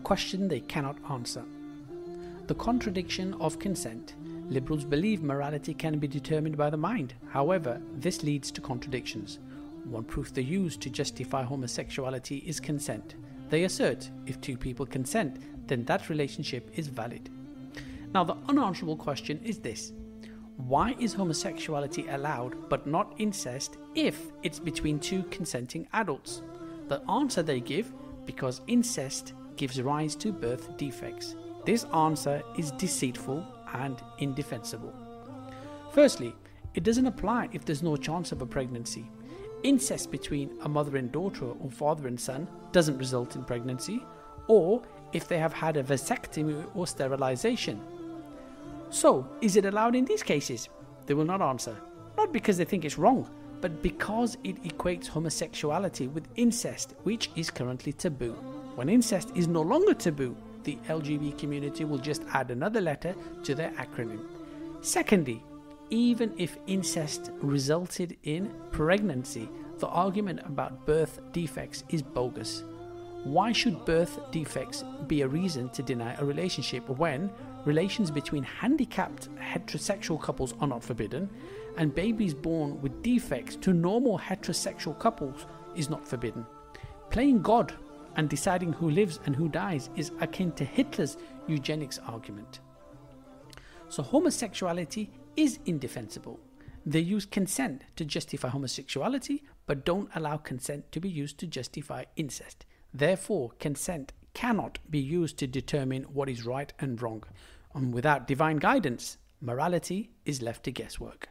a question they cannot answer. The contradiction of consent. Liberals believe morality can be determined by the mind. However, this leads to contradictions. One proof they use to justify homosexuality is consent. They assert if two people consent, then that relationship is valid. Now, the unanswerable question is this Why is homosexuality allowed but not incest if it's between two consenting adults? The answer they give because incest gives rise to birth defects. This answer is deceitful and indefensible. Firstly, it doesn't apply if there's no chance of a pregnancy. Incest between a mother and daughter or father and son doesn't result in pregnancy, or if they have had a vasectomy or sterilization. So, is it allowed in these cases? They will not answer. Not because they think it's wrong, but because it equates homosexuality with incest, which is currently taboo. When incest is no longer taboo, the LGBT community will just add another letter to their acronym. Secondly, even if incest resulted in pregnancy, the argument about birth defects is bogus. Why should birth defects be a reason to deny a relationship when relations between handicapped heterosexual couples are not forbidden and babies born with defects to normal heterosexual couples is not forbidden? Playing God and deciding who lives and who dies is akin to Hitler's eugenics argument. So, homosexuality is indefensible. They use consent to justify homosexuality, but don't allow consent to be used to justify incest. Therefore, consent cannot be used to determine what is right and wrong. And without divine guidance, morality is left to guesswork.